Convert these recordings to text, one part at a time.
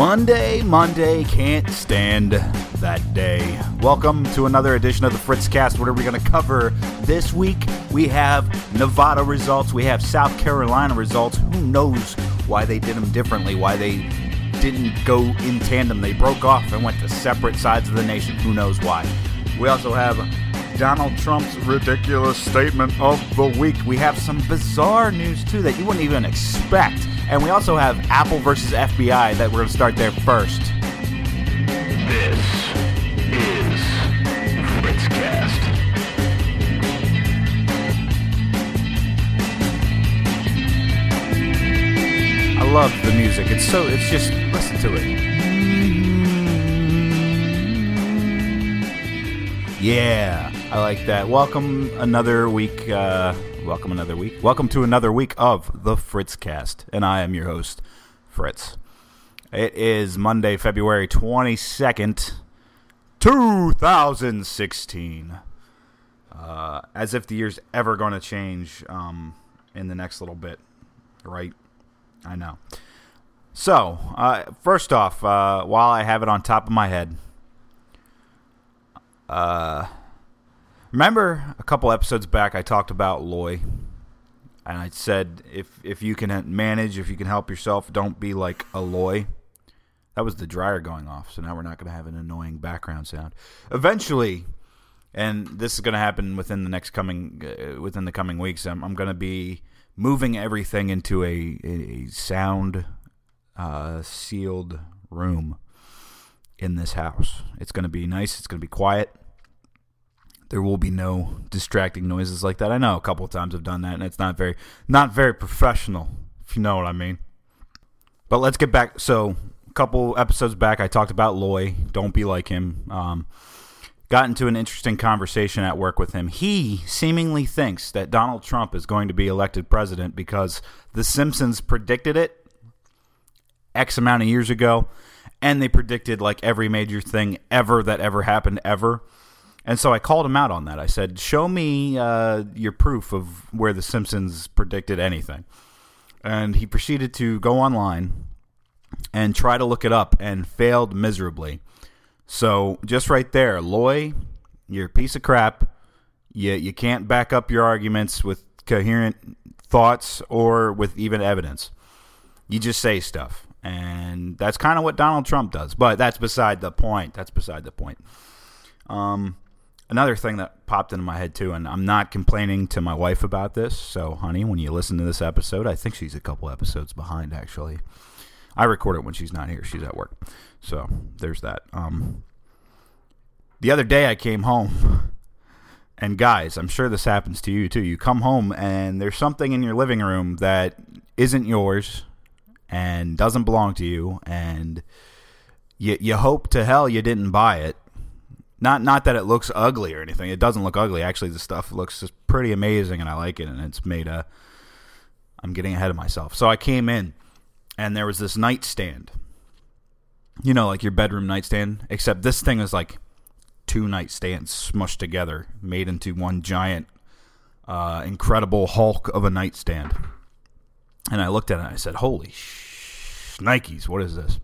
Monday, Monday, can't stand that day. Welcome to another edition of the Fritz Cast. What are we going to cover this week? We have Nevada results, we have South Carolina results. Who knows why they did them differently, why they didn't go in tandem. They broke off and went to separate sides of the nation. Who knows why? We also have Donald Trump's ridiculous statement of the week. We have some bizarre news, too, that you wouldn't even expect. And we also have Apple versus FBI that we're going to start there first. This is Fritzcast. I love the music. It's so, it's just, listen to it. Yeah, I like that. Welcome another week. Uh, welcome another week. Welcome to another week of the Fritzcast. And I am your host, Fritz. It is Monday, February 22nd, 2016. Uh, as if the year's ever going to change um, in the next little bit, right? I know. So, uh, first off, uh, while I have it on top of my head, uh, remember a couple episodes back I talked about Loy, and I said if if you can manage, if you can help yourself, don't be like a Loy. That was the dryer going off, so now we're not going to have an annoying background sound. Eventually, and this is going to happen within the next coming uh, within the coming weeks. I'm, I'm going to be moving everything into a, a sound uh, sealed room in this house. It's going to be nice. It's going to be quiet. There will be no distracting noises like that. I know a couple of times I've done that, and it's not very not very professional, if you know what I mean. But let's get back. So a couple episodes back, I talked about Loy. Don't be like him. Um, got into an interesting conversation at work with him. He seemingly thinks that Donald Trump is going to be elected president because The Simpsons predicted it X amount of years ago, and they predicted like every major thing ever that ever happened ever. And so I called him out on that. I said, "Show me uh, your proof of where The Simpsons predicted anything." And he proceeded to go online and try to look it up and failed miserably. So just right there, Loy, you're a piece of crap. You you can't back up your arguments with coherent thoughts or with even evidence. You just say stuff, and that's kind of what Donald Trump does. But that's beside the point. That's beside the point. Um, another thing that popped into my head too, and I'm not complaining to my wife about this. So, honey, when you listen to this episode, I think she's a couple episodes behind actually. I record it when she's not here; she's at work. So there's that. Um, the other day I came home, and guys, I'm sure this happens to you too. You come home and there's something in your living room that isn't yours and doesn't belong to you, and you you hope to hell you didn't buy it. Not not that it looks ugly or anything. It doesn't look ugly. Actually, the stuff looks pretty amazing, and I like it. And it's made a. I'm getting ahead of myself. So I came in, and there was this nightstand you know, like your bedroom nightstand, except this thing is like two nightstands smushed together, made into one giant, uh, incredible hulk of a nightstand. And I looked at it and I said, Holy sh- Nikes, what is this?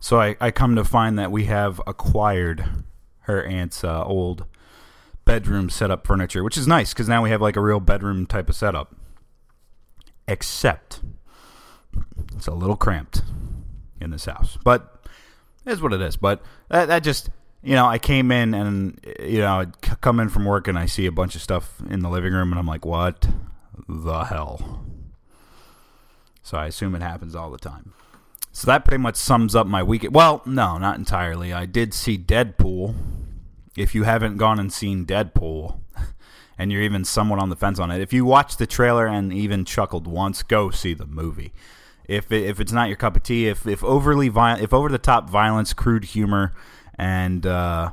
So I, I come to find that we have acquired her aunt's uh, old bedroom setup furniture, which is nice because now we have like a real bedroom type of setup. Except it's a little cramped in this house. But is what it is. But that, that just, you know, I came in and, you know, I'd come in from work and I see a bunch of stuff in the living room and I'm like, what the hell? So I assume it happens all the time. So that pretty much sums up my weekend. Well, no, not entirely. I did see Deadpool. If you haven't gone and seen Deadpool, and you're even somewhat on the fence on it, if you watched the trailer and even chuckled once, go see the movie if if it's not your cup of tea, if if overly violent, if over the top violence, crude humor, and uh,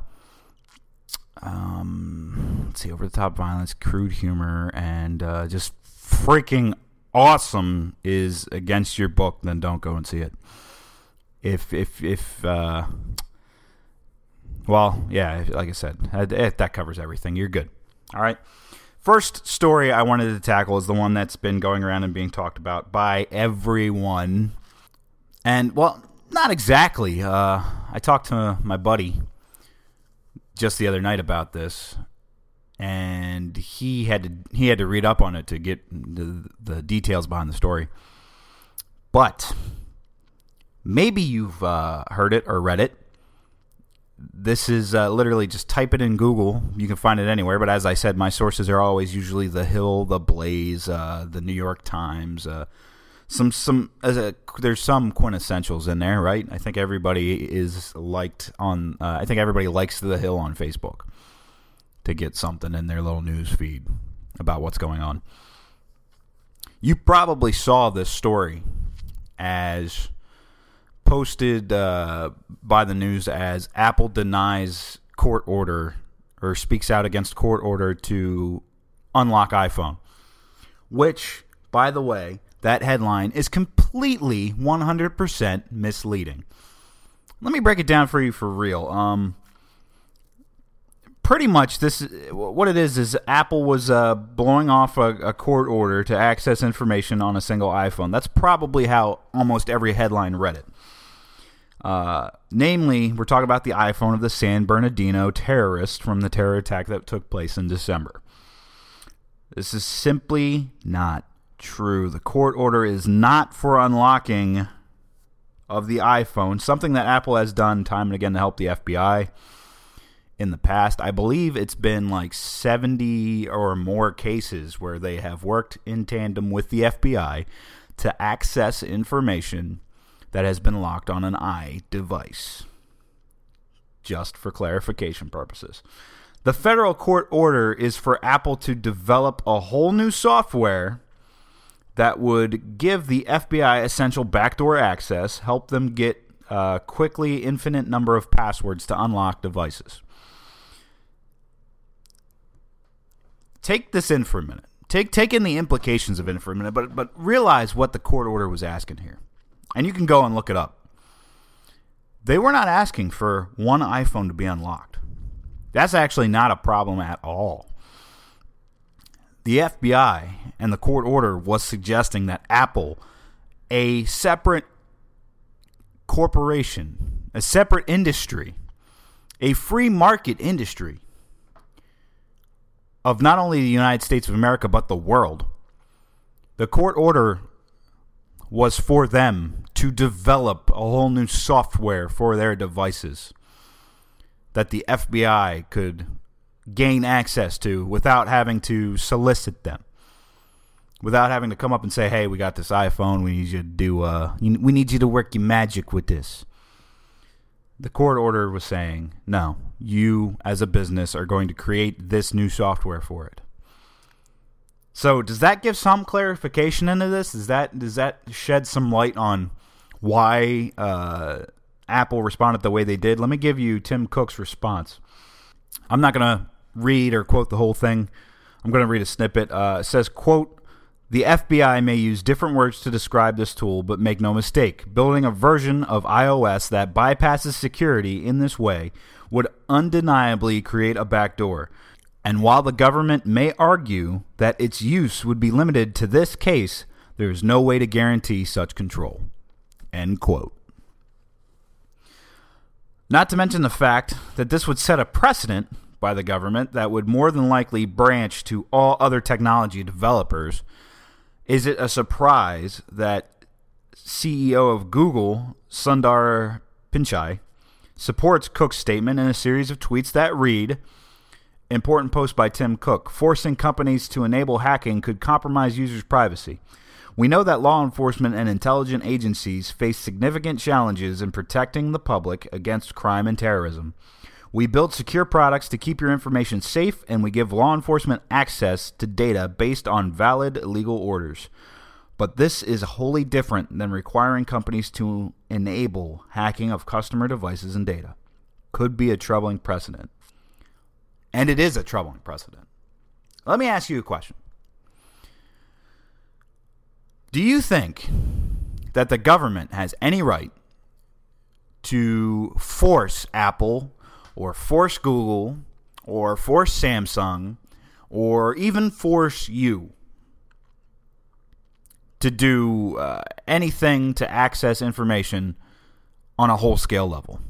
um, let's see, over the top violence, crude humor, and uh, just freaking awesome is against your book, then don't go and see it. If if if uh, well, yeah, like I said, that, that covers everything. You're good. All right. First story I wanted to tackle is the one that's been going around and being talked about by everyone. And, well, not exactly. Uh, I talked to my buddy just the other night about this, and he had to he had to read up on it to get the, the details behind the story. But maybe you've uh, heard it or read it. This is uh, literally just type it in Google. You can find it anywhere. But as I said, my sources are always usually The Hill, The Blaze, uh, The New York Times. Uh, some some a, there's some quintessentials in there, right? I think everybody is liked on. Uh, I think everybody likes The Hill on Facebook to get something in their little news feed about what's going on. You probably saw this story as posted uh, by the news as Apple denies court order or speaks out against court order to unlock iPhone. Which, by the way, that headline is completely 100% misleading. Let me break it down for you for real. Um, pretty much this what it is is Apple was uh, blowing off a, a, court order to access information on a single iPhone. That's probably how almost every headline read it. Uh, namely, we're talking about the iPhone of the San Bernardino terrorist from the terror attack that took place in December. This is simply not true. The court order is not for unlocking of the iPhone, something that Apple has done time and again to help the FBI in the past. I believe it's been like 70 or more cases where they have worked in tandem with the FBI to access information that has been locked on an i device. Just for clarification purposes. The federal court order is for Apple to develop a whole new software that would give the FBI essential backdoor access, help them get a quickly infinite number of passwords to unlock devices. Take this in for a minute. Take take in the implications of it for a minute, but but realize what the court order was asking here and you can go and look it up. They were not asking for one iPhone to be unlocked. That's actually not a problem at all. The FBI and the court order was suggesting that Apple, a separate corporation, a separate industry, a free market industry of not only the United States of America but the world, the court order was for them to develop a whole new software for their devices that the FBI could gain access to without having to solicit them. Without having to come up and say, "Hey, we got this iPhone. We need you to do. Uh, we need you to work your magic with this." The court order was saying, "No, you as a business are going to create this new software for it." So does that give some clarification into this? Does that does that shed some light on why uh, Apple responded the way they did? Let me give you Tim Cook's response. I'm not going to read or quote the whole thing. I'm going to read a snippet. Uh, it says, "quote The FBI may use different words to describe this tool, but make no mistake, building a version of iOS that bypasses security in this way would undeniably create a backdoor." And while the government may argue that its use would be limited to this case, there is no way to guarantee such control. End quote. Not to mention the fact that this would set a precedent by the government that would more than likely branch to all other technology developers. Is it a surprise that CEO of Google, Sundar Pichai, supports Cook's statement in a series of tweets that read, Important post by Tim Cook. Forcing companies to enable hacking could compromise users' privacy. We know that law enforcement and intelligence agencies face significant challenges in protecting the public against crime and terrorism. We build secure products to keep your information safe, and we give law enforcement access to data based on valid legal orders. But this is wholly different than requiring companies to enable hacking of customer devices and data. Could be a troubling precedent. And it is a troubling precedent. Let me ask you a question. Do you think that the government has any right to force Apple or force Google or force Samsung or even force you to do uh, anything to access information on a whole scale level.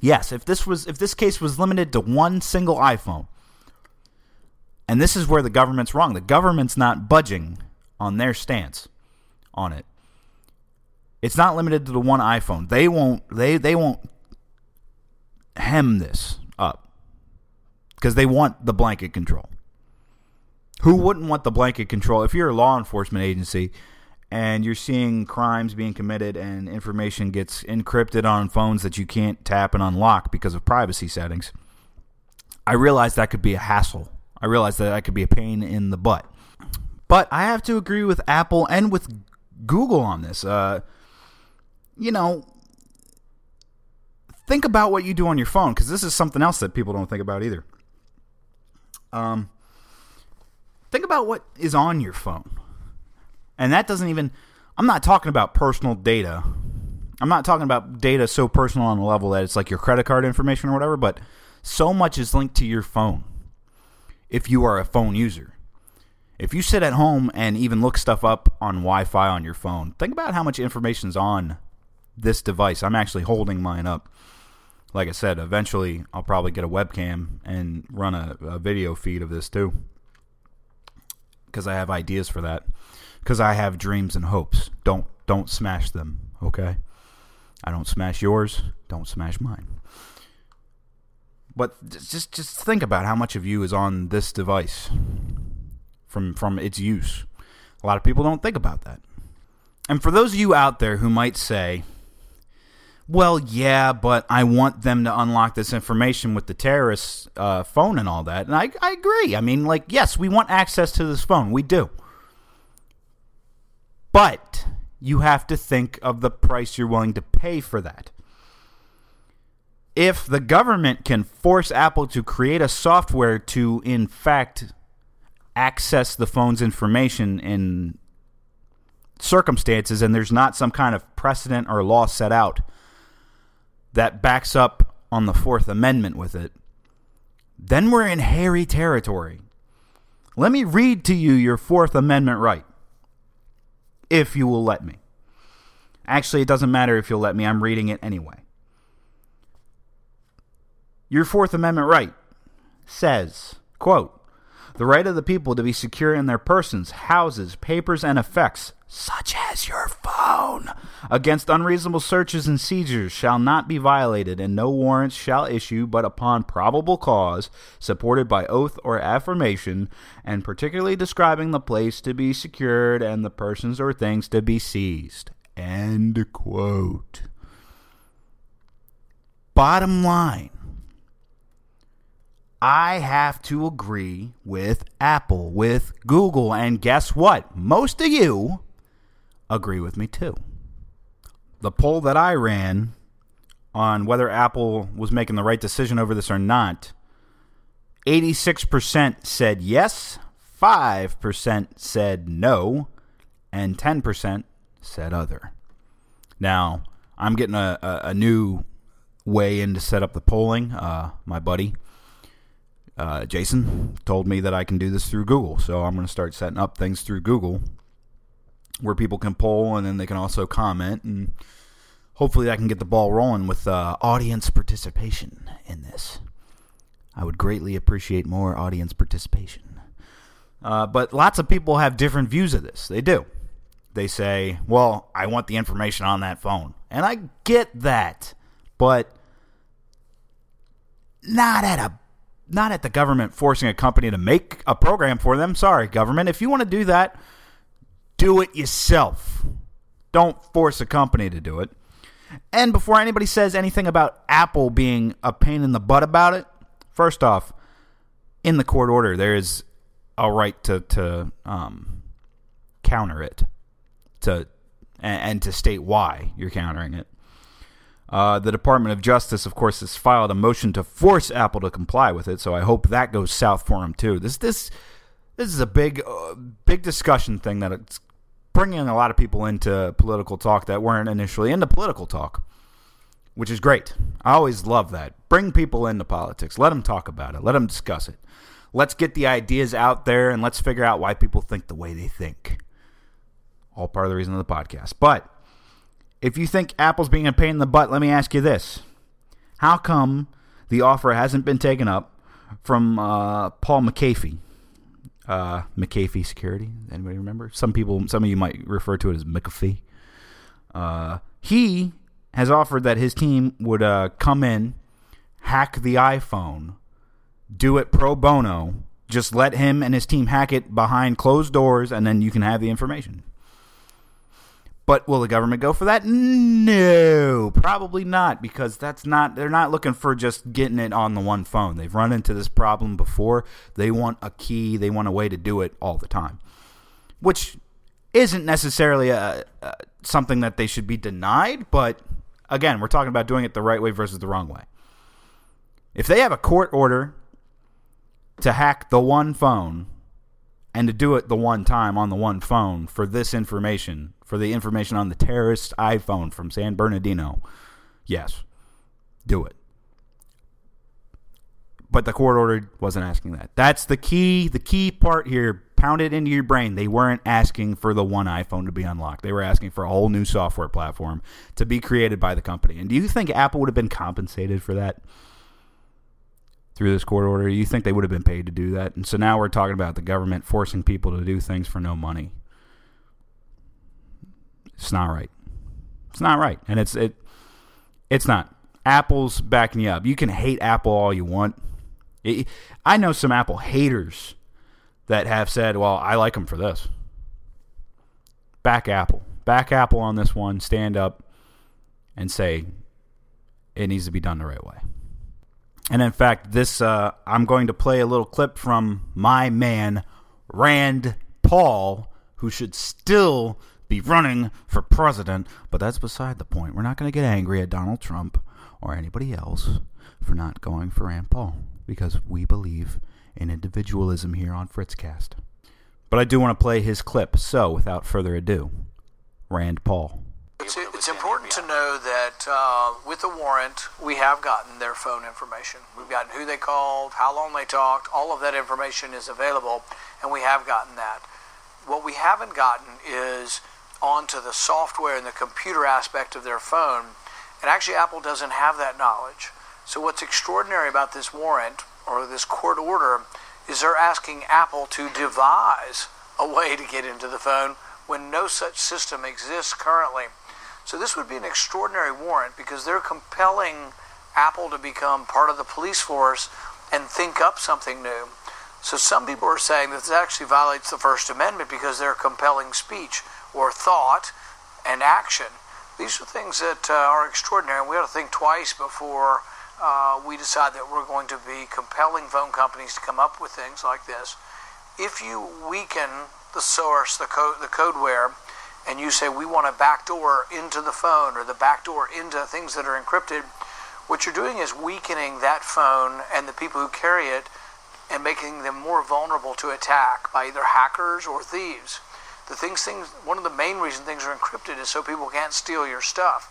Yes, if this was if this case was limited to one single iPhone, and this is where the government's wrong. The government's not budging on their stance on it. It's not limited to the one iPhone. They won't they they won't hem this up because they want the blanket control. Who wouldn't want the blanket control if you're a law enforcement agency and you're seeing crimes being committed and information gets encrypted on phones that you can't tap and unlock because of privacy settings? I realize that could be a hassle. I realize that that could be a pain in the butt. But I have to agree with Apple and with Google on this. Uh, you know, think about what you do on your phone because this is something else that people don't think about either. Um, think about what is on your phone. And that doesn't even, I'm not talking about personal data. I'm not talking about data so personal on the level that it's like your credit card information or whatever, but so much is linked to your phone if you are a phone user. If you sit at home and even look stuff up on Wi Fi on your phone, think about how much information is on this device. I'm actually holding mine up. Like I said, eventually I'll probably get a webcam and run a, a video feed of this too. Because I have ideas for that. Because I have dreams and hopes. Don't don't smash them, okay? I don't smash yours, don't smash mine. But just just think about how much of you is on this device from from its use. A lot of people don't think about that. And for those of you out there who might say, well, yeah, but I want them to unlock this information with the terrorist uh, phone and all that. And I, I agree. I mean, like, yes, we want access to this phone. We do. But you have to think of the price you're willing to pay for that. If the government can force Apple to create a software to, in fact, access the phone's information in circumstances and there's not some kind of precedent or law set out that backs up on the Fourth Amendment with it, then we're in hairy territory. Let me read to you your Fourth Amendment right, if you will let me. Actually, it doesn't matter if you'll let me, I'm reading it anyway. Your Fourth Amendment right says, quote, the right of the people to be secure in their persons, houses, papers, and effects, such as your phone, against unreasonable searches and seizures shall not be violated, and no warrants shall issue but upon probable cause, supported by oath or affirmation, and particularly describing the place to be secured and the persons or things to be seized. End quote. Bottom line I have to agree with Apple, with Google, and guess what? Most of you agree with me too. The poll that I ran on whether Apple was making the right decision over this or not 86% said yes, 5% said no, and 10% said other. Now, I'm getting a, a, a new way in to set up the polling. Uh, my buddy uh, Jason told me that I can do this through Google. So I'm going to start setting up things through Google where people can poll and then they can also comment. And hopefully I can get the ball rolling with uh, audience participation in this. I would greatly appreciate more audience participation. Uh, but lots of people have different views of this. They do. They say, well, I want the information on that phone. And I get that. But not at a not at the government forcing a company to make a program for them. Sorry, government. If you want to do that, do it yourself. Don't force a company to do it. And before anybody says anything about Apple being a pain in the butt about it, first off, in the court order, there is a right to to um, counter it, to and, and to state why you're countering it. Uh, the Department of Justice, of course, has filed a motion to force Apple to comply with it. So I hope that goes south for them too. This this this is a big uh, big discussion thing that it's bringing a lot of people into political talk that weren't initially into political talk, which is great. I always love that. Bring people into politics. Let them talk about it. Let them discuss it. Let's get the ideas out there and let's figure out why people think the way they think. All part of the reason of the podcast. But if you think Apple's being a pain in the butt, let me ask you this: How come the offer hasn't been taken up from uh, Paul McAfee? Uh, McAfee Security. Anybody remember? Some people, some of you might refer to it as McAfee. Uh, he has offered that his team would uh, come in, hack the iPhone, do it pro bono. Just let him and his team hack it behind closed doors, and then you can have the information. But will the government go for that? No, probably not, because that's not. They're not looking for just getting it on the one phone. They've run into this problem before. They want a key. They want a way to do it all the time, which isn't necessarily a, a something that they should be denied. But again, we're talking about doing it the right way versus the wrong way. If they have a court order to hack the one phone and to do it the one time on the one phone for this information, for the information on the terrorist iPhone from San Bernardino, yes, do it. But the court order wasn't asking that. That's the key. The key part here. Pound it into your brain. They weren't asking for the one iPhone to be unlocked. They were asking for a whole new software platform to be created by the company. And do you think Apple would have been compensated for that? Through this court order, you think they would have been paid to do that? And so now we're talking about the government forcing people to do things for no money. It's not right. It's not right, and it's it. It's not. Apple's backing you up. You can hate Apple all you want. It, I know some Apple haters that have said, "Well, I like them for this." Back Apple. Back Apple on this one. Stand up and say it needs to be done the right way. And in fact, this uh, I'm going to play a little clip from my man Rand Paul, who should still be running for president, but that's beside the point. We're not going to get angry at Donald Trump or anybody else for not going for Rand Paul because we believe in individualism here on Fritzcast. But I do want to play his clip, so without further ado, Rand Paul. It's, it's important to know that uh, with the warrant, we have gotten their phone information. We've gotten who they called, how long they talked, all of that information is available, and we have gotten that. What we haven't gotten is onto the software and the computer aspect of their phone, and actually, Apple doesn't have that knowledge. So, what's extraordinary about this warrant or this court order is they're asking Apple to devise a way to get into the phone when no such system exists currently. So this would be an extraordinary warrant because they're compelling Apple to become part of the police force and think up something new. So some people are saying that this actually violates the First Amendment because they're compelling speech or thought and action. These are things that uh, are extraordinary, and we ought to think twice before uh, we decide that we're going to be compelling phone companies to come up with things like this. If you weaken the source, the code, the codeware, and you say we want a backdoor into the phone or the backdoor into things that are encrypted, what you're doing is weakening that phone and the people who carry it and making them more vulnerable to attack by either hackers or thieves. The things, things, one of the main reasons things are encrypted is so people can't steal your stuff.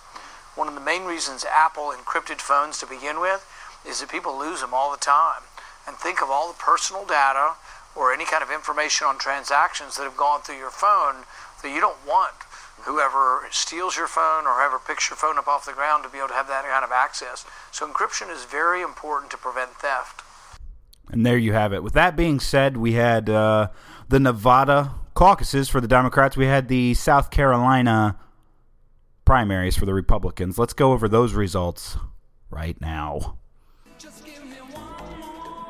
One of the main reasons Apple encrypted phones to begin with is that people lose them all the time. And think of all the personal data or any kind of information on transactions that have gone through your phone that you don't want whoever steals your phone or whoever picks your phone up off the ground to be able to have that kind of access. So encryption is very important to prevent theft. And there you have it. With that being said, we had uh, the Nevada caucuses for the Democrats. We had the South Carolina primaries for the Republicans. Let's go over those results right now.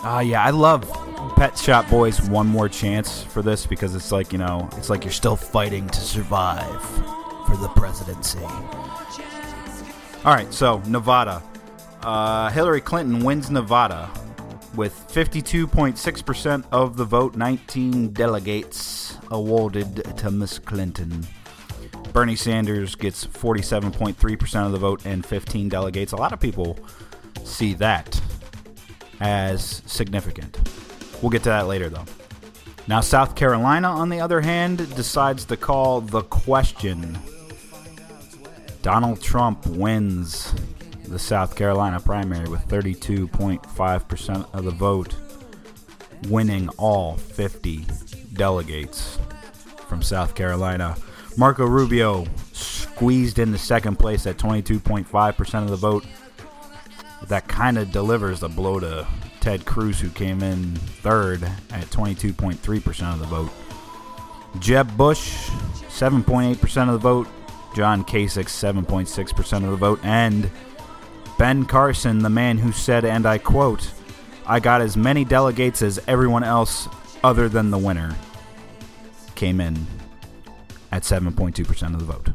Uh, yeah, I love Pet Shop Boys One More Chance for this because it's like, you know, it's like you're still fighting to survive for the presidency. All right, so Nevada. Uh, Hillary Clinton wins Nevada with 52.6% of the vote, 19 delegates awarded to Miss Clinton. Bernie Sanders gets 47.3% of the vote and 15 delegates. A lot of people see that as significant. We'll get to that later, though. Now, South Carolina, on the other hand, decides to call the question. Donald Trump wins the South Carolina primary with 32.5% of the vote, winning all 50 delegates from South Carolina. Marco Rubio squeezed into second place at 22.5% of the vote. Kind of delivers the blow to Ted Cruz, who came in third at 22.3% of the vote. Jeb Bush, 7.8% of the vote. John Kasich, 7.6% of the vote. And Ben Carson, the man who said, and I quote, I got as many delegates as everyone else other than the winner, came in at 7.2% of the vote.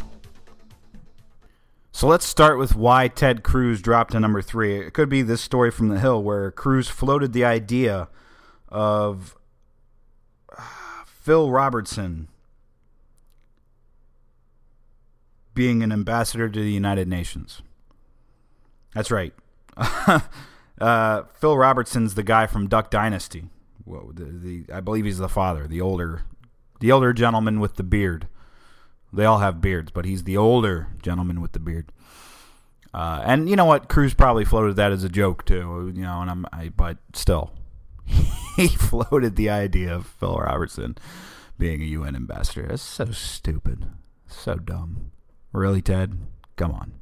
So let's start with why Ted Cruz dropped to number three. It could be this story from the Hill where Cruz floated the idea of Phil Robertson being an ambassador to the United Nations. That's right. uh, Phil Robertson's the guy from Duck Dynasty. Well, the, the I believe he's the father, the older, the older gentleman with the beard. They all have beards, but he's the older gentleman with the beard. Uh, and you know what? Cruz probably floated that as a joke too. You know, and I'm, I, but still, he floated the idea of Phil Robertson being a UN ambassador. That's so stupid, so dumb. Really, Ted? Come on,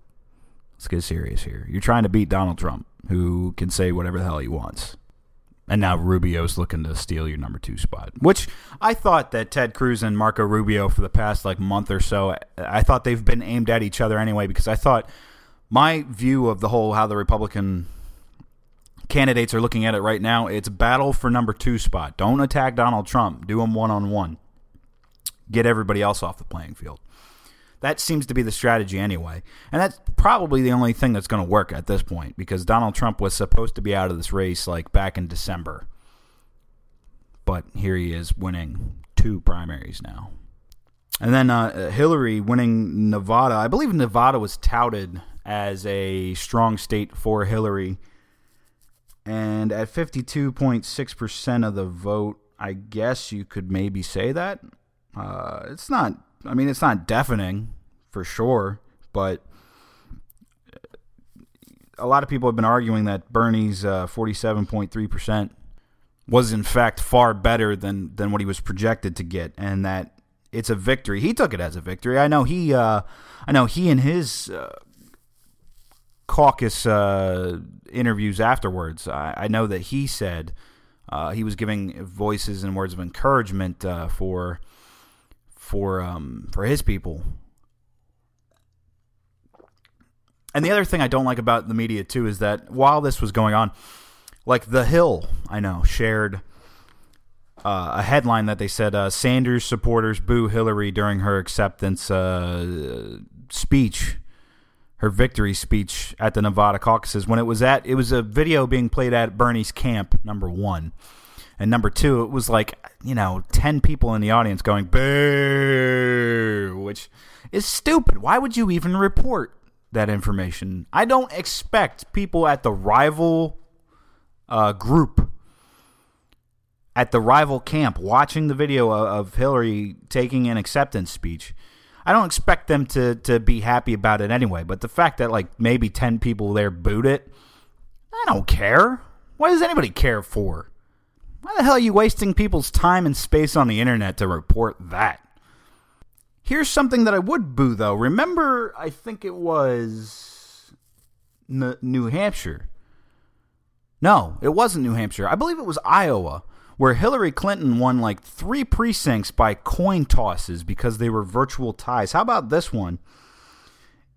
let's get serious here. You're trying to beat Donald Trump, who can say whatever the hell he wants. And now Rubio's looking to steal your number two spot, which I thought that Ted Cruz and Marco Rubio for the past like month or so, I thought they've been aimed at each other anyway because I thought my view of the whole how the Republican candidates are looking at it right now, it's battle for number two spot. Don't attack Donald Trump. Do him one on one. Get everybody else off the playing field. That seems to be the strategy anyway. And that's probably the only thing that's going to work at this point because Donald Trump was supposed to be out of this race like back in December. But here he is winning two primaries now. And then uh, Hillary winning Nevada. I believe Nevada was touted as a strong state for Hillary. And at 52.6% of the vote, I guess you could maybe say that. Uh, it's not I mean, it's not deafening for sure, but a lot of people have been arguing that Bernie's uh, 47.3% was in fact far better than than what he was projected to get and that it's a victory. He took it as a victory. I know he uh, I know he and his uh, caucus uh, interviews afterwards. I, I, know that he said uh, he was giving voices and words of encouragement uh, for for um, for his people. And the other thing I don't like about the media too is that while this was going on, like The Hill, I know shared uh, a headline that they said uh, Sanders supporters boo Hillary during her acceptance uh, speech, her victory speech at the Nevada caucuses. When it was at, it was a video being played at Bernie's camp, number one. And number two, it was like, you know, 10 people in the audience going, boo, which is stupid. Why would you even report that information? I don't expect people at the rival uh, group, at the rival camp, watching the video of Hillary taking an acceptance speech. I don't expect them to, to be happy about it anyway. But the fact that, like, maybe 10 people there booed it, I don't care. What does anybody care for? Why the hell are you wasting people's time and space on the internet to report that? Here's something that I would boo, though. Remember, I think it was N- New Hampshire. No, it wasn't New Hampshire. I believe it was Iowa, where Hillary Clinton won like three precincts by coin tosses because they were virtual ties. How about this one?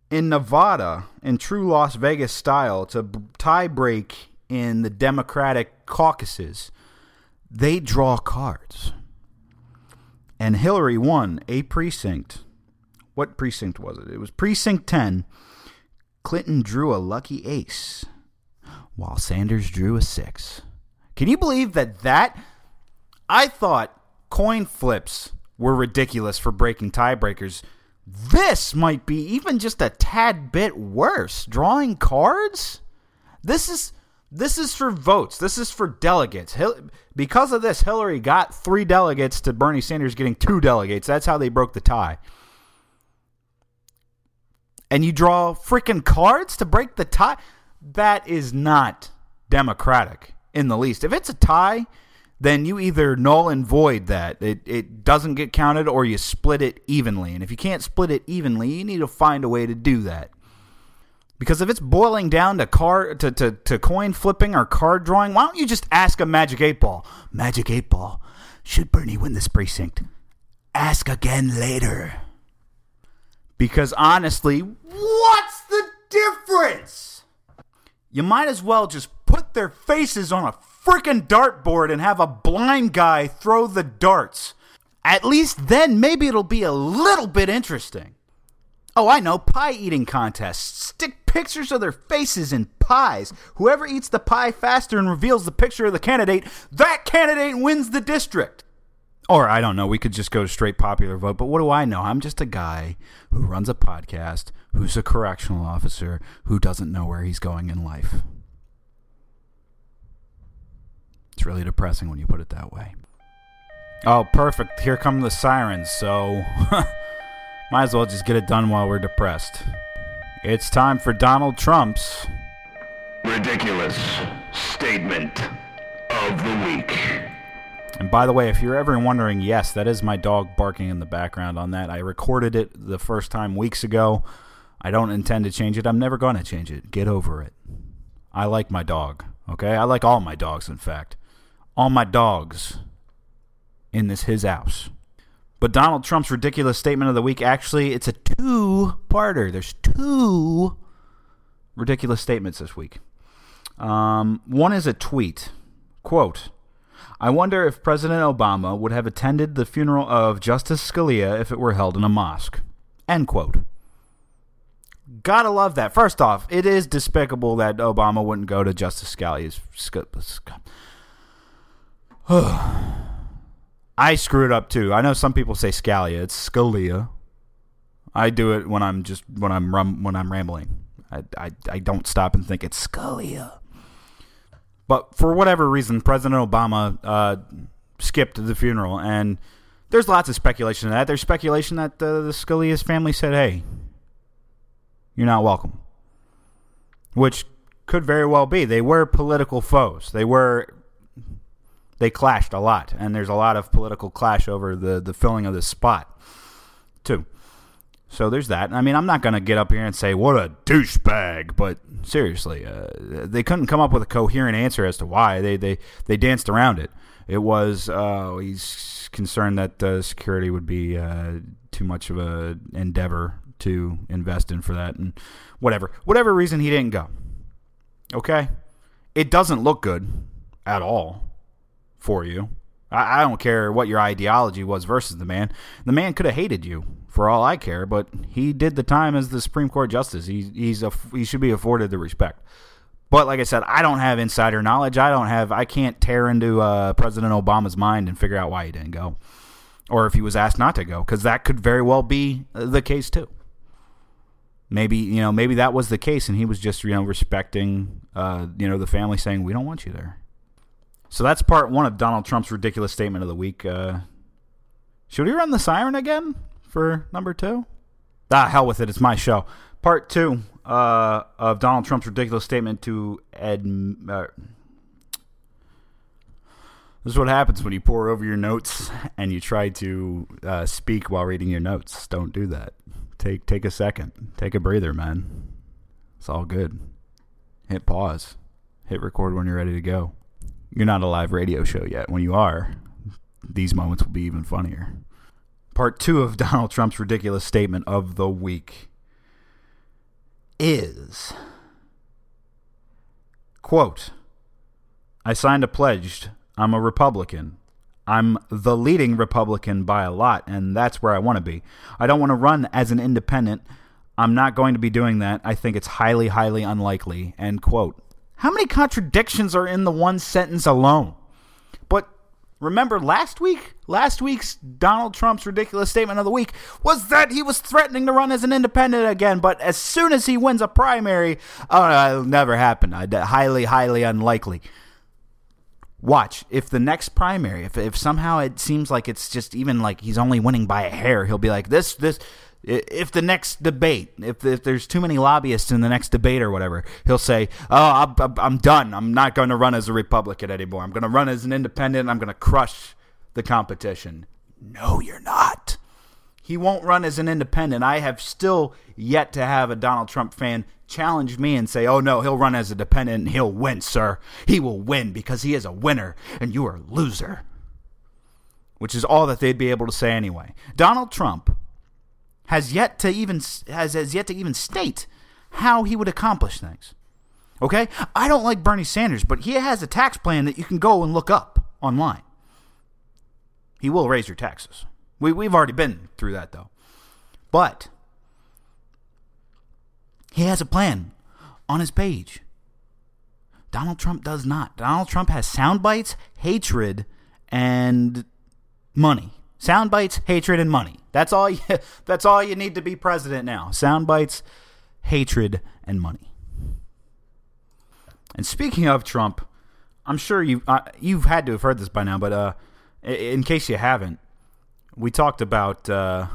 In Nevada, in true Las Vegas style, it's a tie break in the Democratic caucuses they draw cards. And Hillary won a precinct. What precinct was it? It was precinct 10. Clinton drew a lucky ace, while Sanders drew a six. Can you believe that that? I thought coin flips were ridiculous for breaking tiebreakers. This might be even just a tad bit worse. Drawing cards? This is this is for votes. This is for delegates. Because of this, Hillary got three delegates to Bernie Sanders getting two delegates. That's how they broke the tie. And you draw freaking cards to break the tie? That is not democratic in the least. If it's a tie, then you either null and void that. It, it doesn't get counted or you split it evenly. And if you can't split it evenly, you need to find a way to do that. Because if it's boiling down to card to, to, to coin flipping or card drawing, why don't you just ask a magic eight ball? Magic eight ball. Should Bernie win this precinct? Ask again later. Because honestly, what's the difference? You might as well just put their faces on a freaking dartboard and have a blind guy throw the darts. At least then maybe it'll be a little bit interesting. Oh, I know, pie eating contests. Stick pictures of their faces in pies. Whoever eats the pie faster and reveals the picture of the candidate, that candidate wins the district. Or I don't know, we could just go straight popular vote, but what do I know? I'm just a guy who runs a podcast, who's a correctional officer, who doesn't know where he's going in life. It's really depressing when you put it that way. Oh, perfect. Here come the sirens, so might as well just get it done while we're depressed. It's time for Donald Trump's. Ridiculous statement of the week. And by the way, if you're ever wondering, yes, that is my dog barking in the background on that. I recorded it the first time weeks ago. I don't intend to change it. I'm never going to change it. Get over it. I like my dog, okay? I like all my dogs, in fact. All my dogs in this his house. But Donald Trump's ridiculous statement of the week actually it's a two-parter. There's two ridiculous statements this week. Um, one is a tweet. Quote, I wonder if President Obama would have attended the funeral of Justice Scalia if it were held in a mosque. End quote. Gotta love that. First off, it is despicable that Obama wouldn't go to Justice Scalia's. I screwed up too. I know some people say Scalia. It's Scalia. I do it when I'm just when I'm rum, when I'm rambling. I, I I don't stop and think it's Scalia. But for whatever reason, President Obama uh, skipped the funeral, and there's lots of speculation of that. There's speculation that uh, the Scalia's family said, "Hey, you're not welcome," which could very well be. They were political foes. They were they clashed a lot, and there's a lot of political clash over the the filling of this spot, too. So there's that. I mean, I'm not going to get up here and say what a douchebag, but seriously, uh, they couldn't come up with a coherent answer as to why they they they danced around it. It was uh, he's concerned that uh, security would be uh, too much of a endeavor to invest in for that, and whatever whatever reason he didn't go. Okay, it doesn't look good at all for you. I, I don't care what your ideology was versus the man. The man could have hated you for all I care, but he did the time as the Supreme Court justice. He he's a, he should be afforded the respect. But like I said, I don't have insider knowledge. I don't have I can't tear into uh, President Obama's mind and figure out why he didn't go, or if he was asked not to go, because that could very well be the case too. Maybe you know maybe that was the case, and he was just you know respecting uh, you know the family saying we don't want you there. So that's part one of Donald Trump's ridiculous statement of the week. Uh, should we run the siren again for number two? Ah, hell with it. It's my show. Part two uh, of Donald Trump's ridiculous statement to Ed. Uh, this is what happens when you pore over your notes and you try to uh, speak while reading your notes. Don't do that. Take take a second. Take a breather, man. It's all good. Hit pause. Hit record when you're ready to go. You're not a live radio show yet. When you are, these moments will be even funnier. Part two of Donald Trump's ridiculous statement of the week is quote I signed a pledge. I'm a Republican. I'm the leading Republican by a lot, and that's where I want to be. I don't want to run as an independent. I'm not going to be doing that. I think it's highly, highly unlikely. End quote. How many contradictions are in the one sentence alone? But remember last week? Last week's Donald Trump's ridiculous statement of the week was that he was threatening to run as an independent again, but as soon as he wins a primary, oh, it'll never happen. I, Highly, highly unlikely. Watch if the next primary, if if somehow it seems like it's just even like he's only winning by a hair, he'll be like this, this If the next debate, if, if there's too many lobbyists in the next debate or whatever, he'll say, "Oh, I'm, I'm- done. I'm not going to run as a Republican anymore. I'm going to run as an independent. I'm going to crush the competition." No, you're not. He won't run as an independent. I have still yet to have a Donald Trump fan challenge me and say, "Oh no, he'll run as a dependent and he'll win, sir. He will win because he is a winner and you are a loser." Which is all that they'd be able to say anyway. Donald Trump has yet to even has, has yet to even state how he would accomplish things. Okay? I don't like Bernie Sanders, but he has a tax plan that you can go and look up online. He will raise your taxes. We, we've already been through that, though. But he has a plan on his page. Donald Trump does not. Donald Trump has sound bites, hatred, and money. Sound bites, hatred, and money. That's all. You, that's all you need to be president now. Sound bites, hatred, and money. And speaking of Trump, I'm sure you uh, you've had to have heard this by now, but uh, in case you haven't, we talked about uh,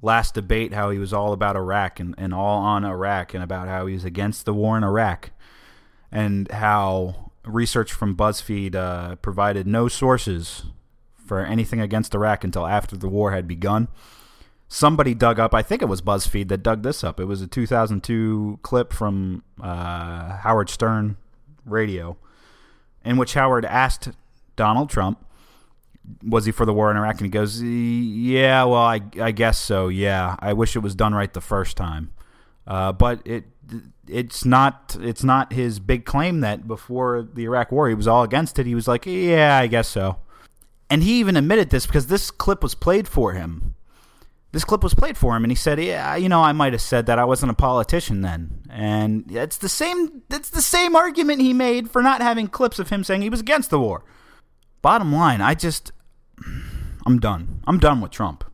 last debate how he was all about Iraq and, and all on Iraq, and about how he was against the war in Iraq, and how research from BuzzFeed uh, provided no sources for anything against Iraq until after the war had begun. Somebody dug up, I think it was BuzzFeed that dug this up. It was a 2002 clip from uh, Howard Stern radio in which Howard asked Donald Trump, was he for the war in Iraq? And he goes, yeah, well, I, I guess so. Yeah, I wish it was done right the first time. Uh, but it it's not it's not his big claim that before the Iraq war he was all against it. He was like, yeah, I guess so. And he even admitted this because this clip was played for him. This clip was played for him, and he said, "Yeah, you know, I might have said that I wasn't a politician then." And it's the same. It's the same argument he made for not having clips of him saying he was against the war. Bottom line, I just, I'm done. I'm done with Trump.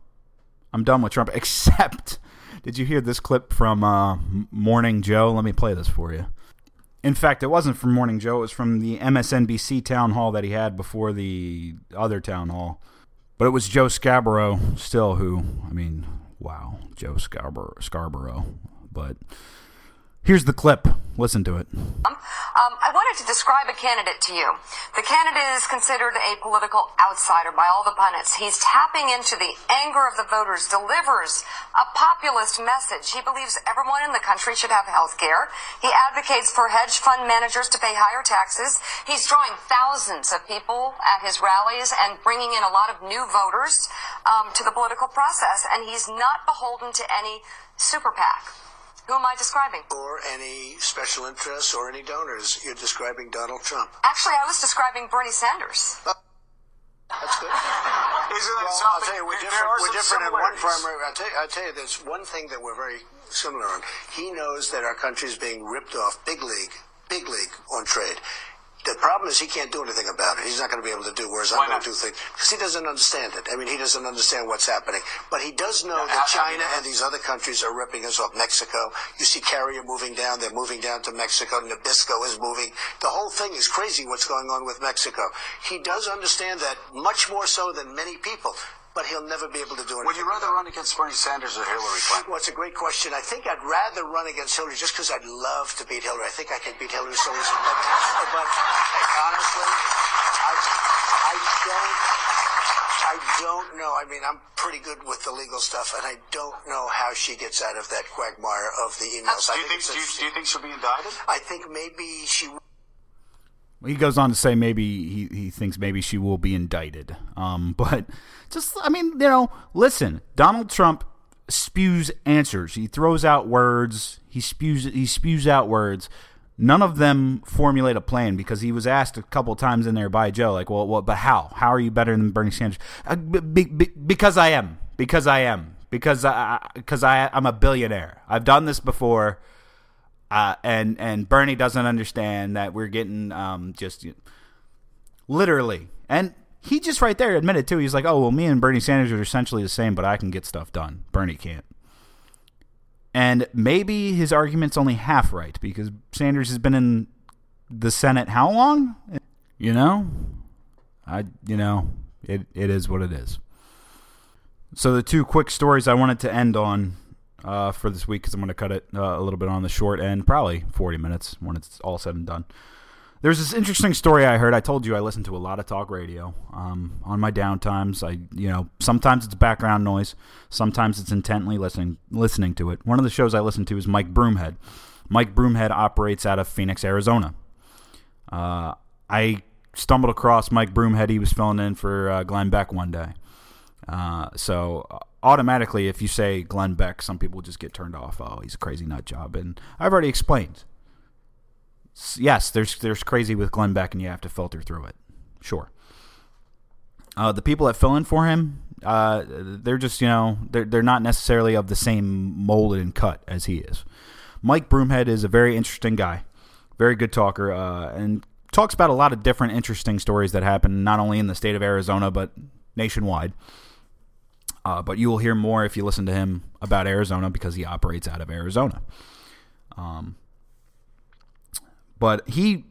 I'm done with Trump. Except, did you hear this clip from uh, Morning Joe? Let me play this for you. In fact, it wasn't from Morning Joe. It was from the MSNBC town hall that he had before the other town hall. But it was Joe Scarborough still who, I mean, wow, Joe Scarborough. Scarborough. But here's the clip. Listen to it. Um, I wanted to describe a candidate to you. The candidate is considered a political outsider by all the pundits. He's tapping into the anger of the voters, delivers a populist message. He believes everyone in the country should have health care. He advocates for hedge fund managers to pay higher taxes. He's drawing thousands of people at his rallies and bringing in a lot of new voters um, to the political process. And he's not beholden to any super PAC. Who am I describing? or any special interests or any donors. You're describing Donald Trump. Actually, I was describing Bernie Sanders. Oh, that's good. Isn't that Well, I'll something? tell you, we're different. We're different in one primary. I'll tell, you, I'll tell you, there's one thing that we're very similar on. He knows that our country is being ripped off, big league, big league on trade. The problem is he can't do anything about it. He's not going to be able to do. Whereas Why I'm going to do things because he doesn't understand it. I mean, he doesn't understand what's happening. But he does know Now, that how China you know? and these other countries are ripping us off. Mexico, you see Carrier moving down. They're moving down to Mexico. Nabisco is moving. The whole thing is crazy. What's going on with Mexico? He does understand that much more so than many people. But he'll never be able to do anything. Would you rather run against Bernie Sanders or Hillary Clinton? Well, it's a great question. I think I'd rather run against Hillary just because I'd love to beat Hillary. I think I could beat Hillary so easily. But, but honestly, I, I don't. I don't know. I mean, I'm pretty good with the legal stuff, and I don't know how she gets out of that quagmire of the emails. Do you think? it's Do you, do you think she'll be indicted? I think maybe she He goes on to say maybe he, he thinks maybe she will be indicted. Um, but just, I mean, you know, listen, Donald Trump spews answers. He throws out words. He spews he spews out words. None of them formulate a plan because he was asked a couple times in there by Joe, like, well, well but how? How are you better than Bernie Sanders? Uh, be, be, because I am. Because I am. Because I, because I, I'm a billionaire. I've done this before. Uh, and and Bernie doesn't understand that we're getting um, just you literally, and he just right there admitted too. He's like, "Oh well, me and Bernie Sanders are essentially the same, but I can get stuff done. Bernie can't." And maybe his argument's only half right because Sanders has been in the Senate how long? You know, I you know it it is what it is. So the two quick stories I wanted to end on uh, for this week because I'm going to cut it uh, a little bit on the short end, probably 40 minutes when it's all said and done. There's this interesting story I heard. I told you I listen to a lot of talk radio um, on my downtimes. I, you know, sometimes it's background noise, sometimes it's intently listening listening to it. One of the shows I listen to is Mike Broomhead. Mike Broomhead operates out of Phoenix, Arizona. Uh, I stumbled across Mike Broomhead. He was filling in for uh, Glenn Beck one day. Uh, so automatically, if you say Glenn Beck, some people just get turned off. Oh, he's a crazy nut job, and I've already explained yes, there's there's crazy with Glenn Beck, and you have to filter through it. Sure. Uh, the people that fill in for him, uh, they're just you know they're they're not necessarily of the same mold and cut as he is. Mike Broomhead is a very interesting guy, very good talker, uh, and talks about a lot of different interesting stories that happen not only in the state of Arizona but nationwide. Uh, but you will hear more if you listen to him about Arizona because he operates out of Arizona. Um, but he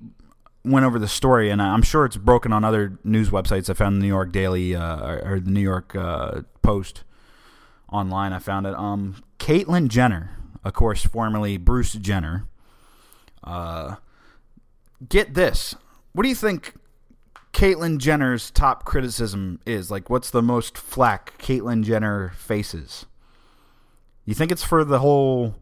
went over the story, and I'm sure it's broken on other news websites. I found the New York Daily uh, or the New York uh, Post online. I found it. Um, Caitlyn Jenner, of course, formerly Bruce Jenner. Uh, get this. What do you think Caitlyn Jenner's top criticism is? Like, what's the most flack Caitlyn Jenner faces? You think it's for the whole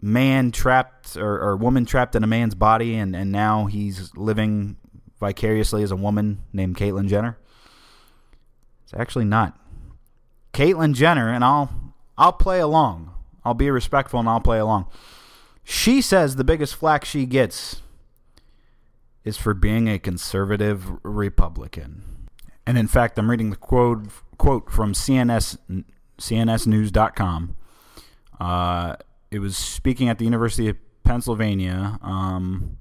man trapped or, or woman trapped in a man's body, and, and now he's living vicariously as a woman named Caitlyn Jenner? It's actually not. Caitlyn Jenner, and I'll I'll play along. I'll be respectful and I'll play along. She says the biggest flack she gets is for being a conservative Republican. And in fact, I'm reading the quote quote from CNS CNSNews.com. Uh, it was speaking at the University of Pennsylvania. Um,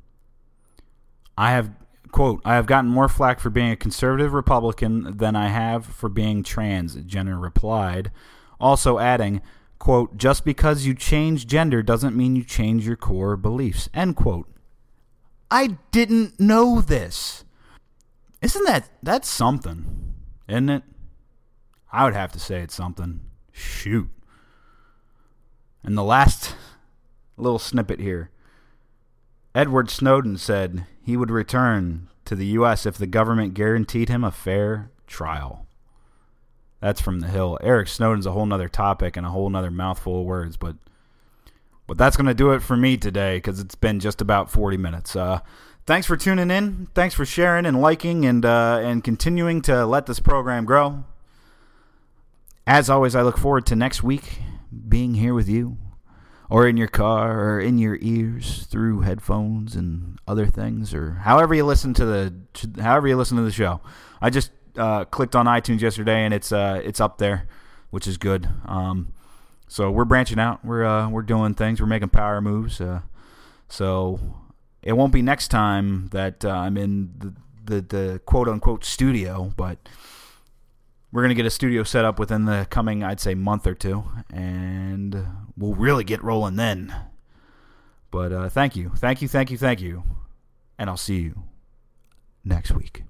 I have quote I have gotten more flack for being a conservative Republican than I have for being trans. Jenner replied, also adding, quote Just because you change gender doesn't mean you change your core beliefs. End quote. I didn't know this. Isn't that that's something, isn't it? I would have to say it's something. Shoot. And the last little snippet here Edward Snowden said he would return to the U.S. if the government guaranteed him a fair trial. That's from the Hill. Eric Snowden's a whole nother topic and a whole nother mouthful of words, but but that's going to do it for me today because it's been just about 40 minutes. Uh, thanks for tuning in. Thanks for sharing and liking and uh, and continuing to let this program grow. As always, I look forward to next week being here with you, or in your car, or in your ears through headphones and other things, or however you listen to the however you listen to the show. I just uh, clicked on iTunes yesterday, and it's uh, it's up there, which is good. Um, so we're branching out. We're uh, we're doing things. We're making power moves. Uh, so it won't be next time that uh, I'm in the, the the quote unquote studio, but we're going to get a studio set up within the coming, I'd say, month or two, and we'll really get rolling then. But uh, thank you, thank you, thank you, thank you, and I'll see you next week.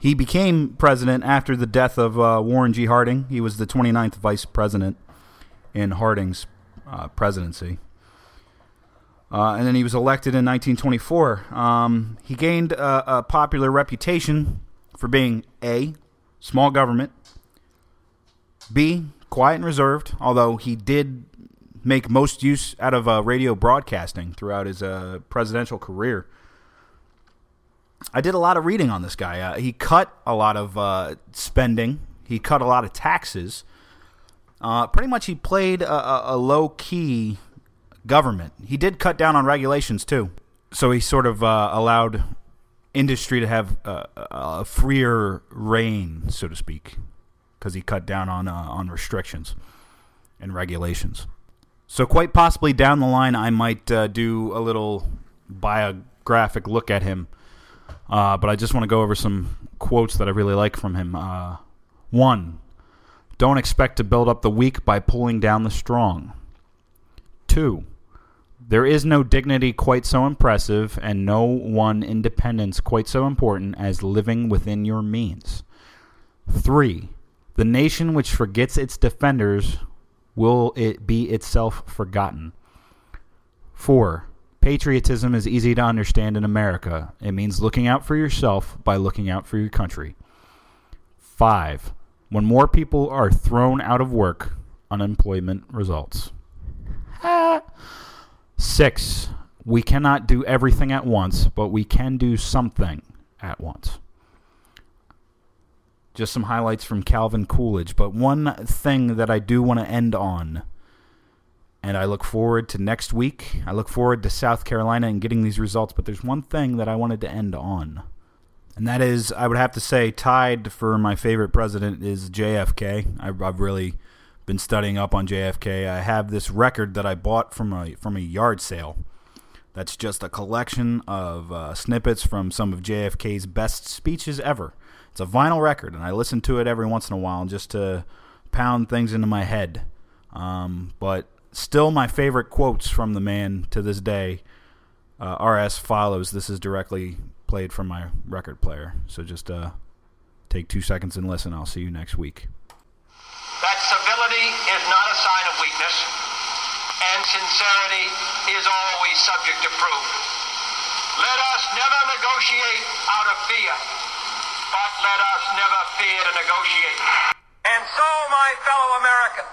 He became president after the death of uh, Warren G. Harding. He was the 29th vice president in Harding's uh, presidency. Uh, and then he was elected in 1924. Um, he gained a, a popular reputation for being A, small government, B, quiet and reserved, although he did make most use out of uh, radio broadcasting throughout his uh, presidential career. I did a lot of reading on this guy. Uh, he cut a lot of uh, spending. He cut a lot of taxes. Uh, pretty much, he played a, a, a low key government. He did cut down on regulations too. So he sort of uh, allowed industry to have a freer reign, so to speak, because he cut down on uh, on restrictions and regulations. So quite possibly down the line, I might uh, do a little biographic look at him. Uh, but I just want to go over some quotes that I really like from him. Uh, one, don't expect to build up the weak by pulling down the strong. Two, there is no dignity quite so impressive and no one independence quite so important as living within your means. Three, the nation which forgets its defenders will it be itself forgotten. Four, patriotism is easy to understand in America. It means looking out for yourself by looking out for your country. Five, when more people are thrown out of work, unemployment results. Six, we cannot do everything at once, but we can do something at once. Just some highlights from Calvin Coolidge, but one thing that I do want to end on, and I look forward to next week. I look forward to South Carolina and getting these results, but there's one thing that I wanted to end on. And that is, I would have to say, tied for my favorite president is JFK. I've, I've really been studying up on JFK. I have this record that I bought from a from a yard sale. That's just a collection of uh, snippets from some of JFK's best speeches ever. It's a vinyl record, and I listen to it every once in a while just to pound things into my head. Um, but still, my favorite quotes from the man to this day uh, are as follows. This is directly played from my record player. So just uh, take two seconds and listen. I'll see you next week. that civility is not a sign of weakness, and sincerity is always subject to proof. Let us never negotiate out of fear, but let us never fear to negotiate. And so, my fellow Americans,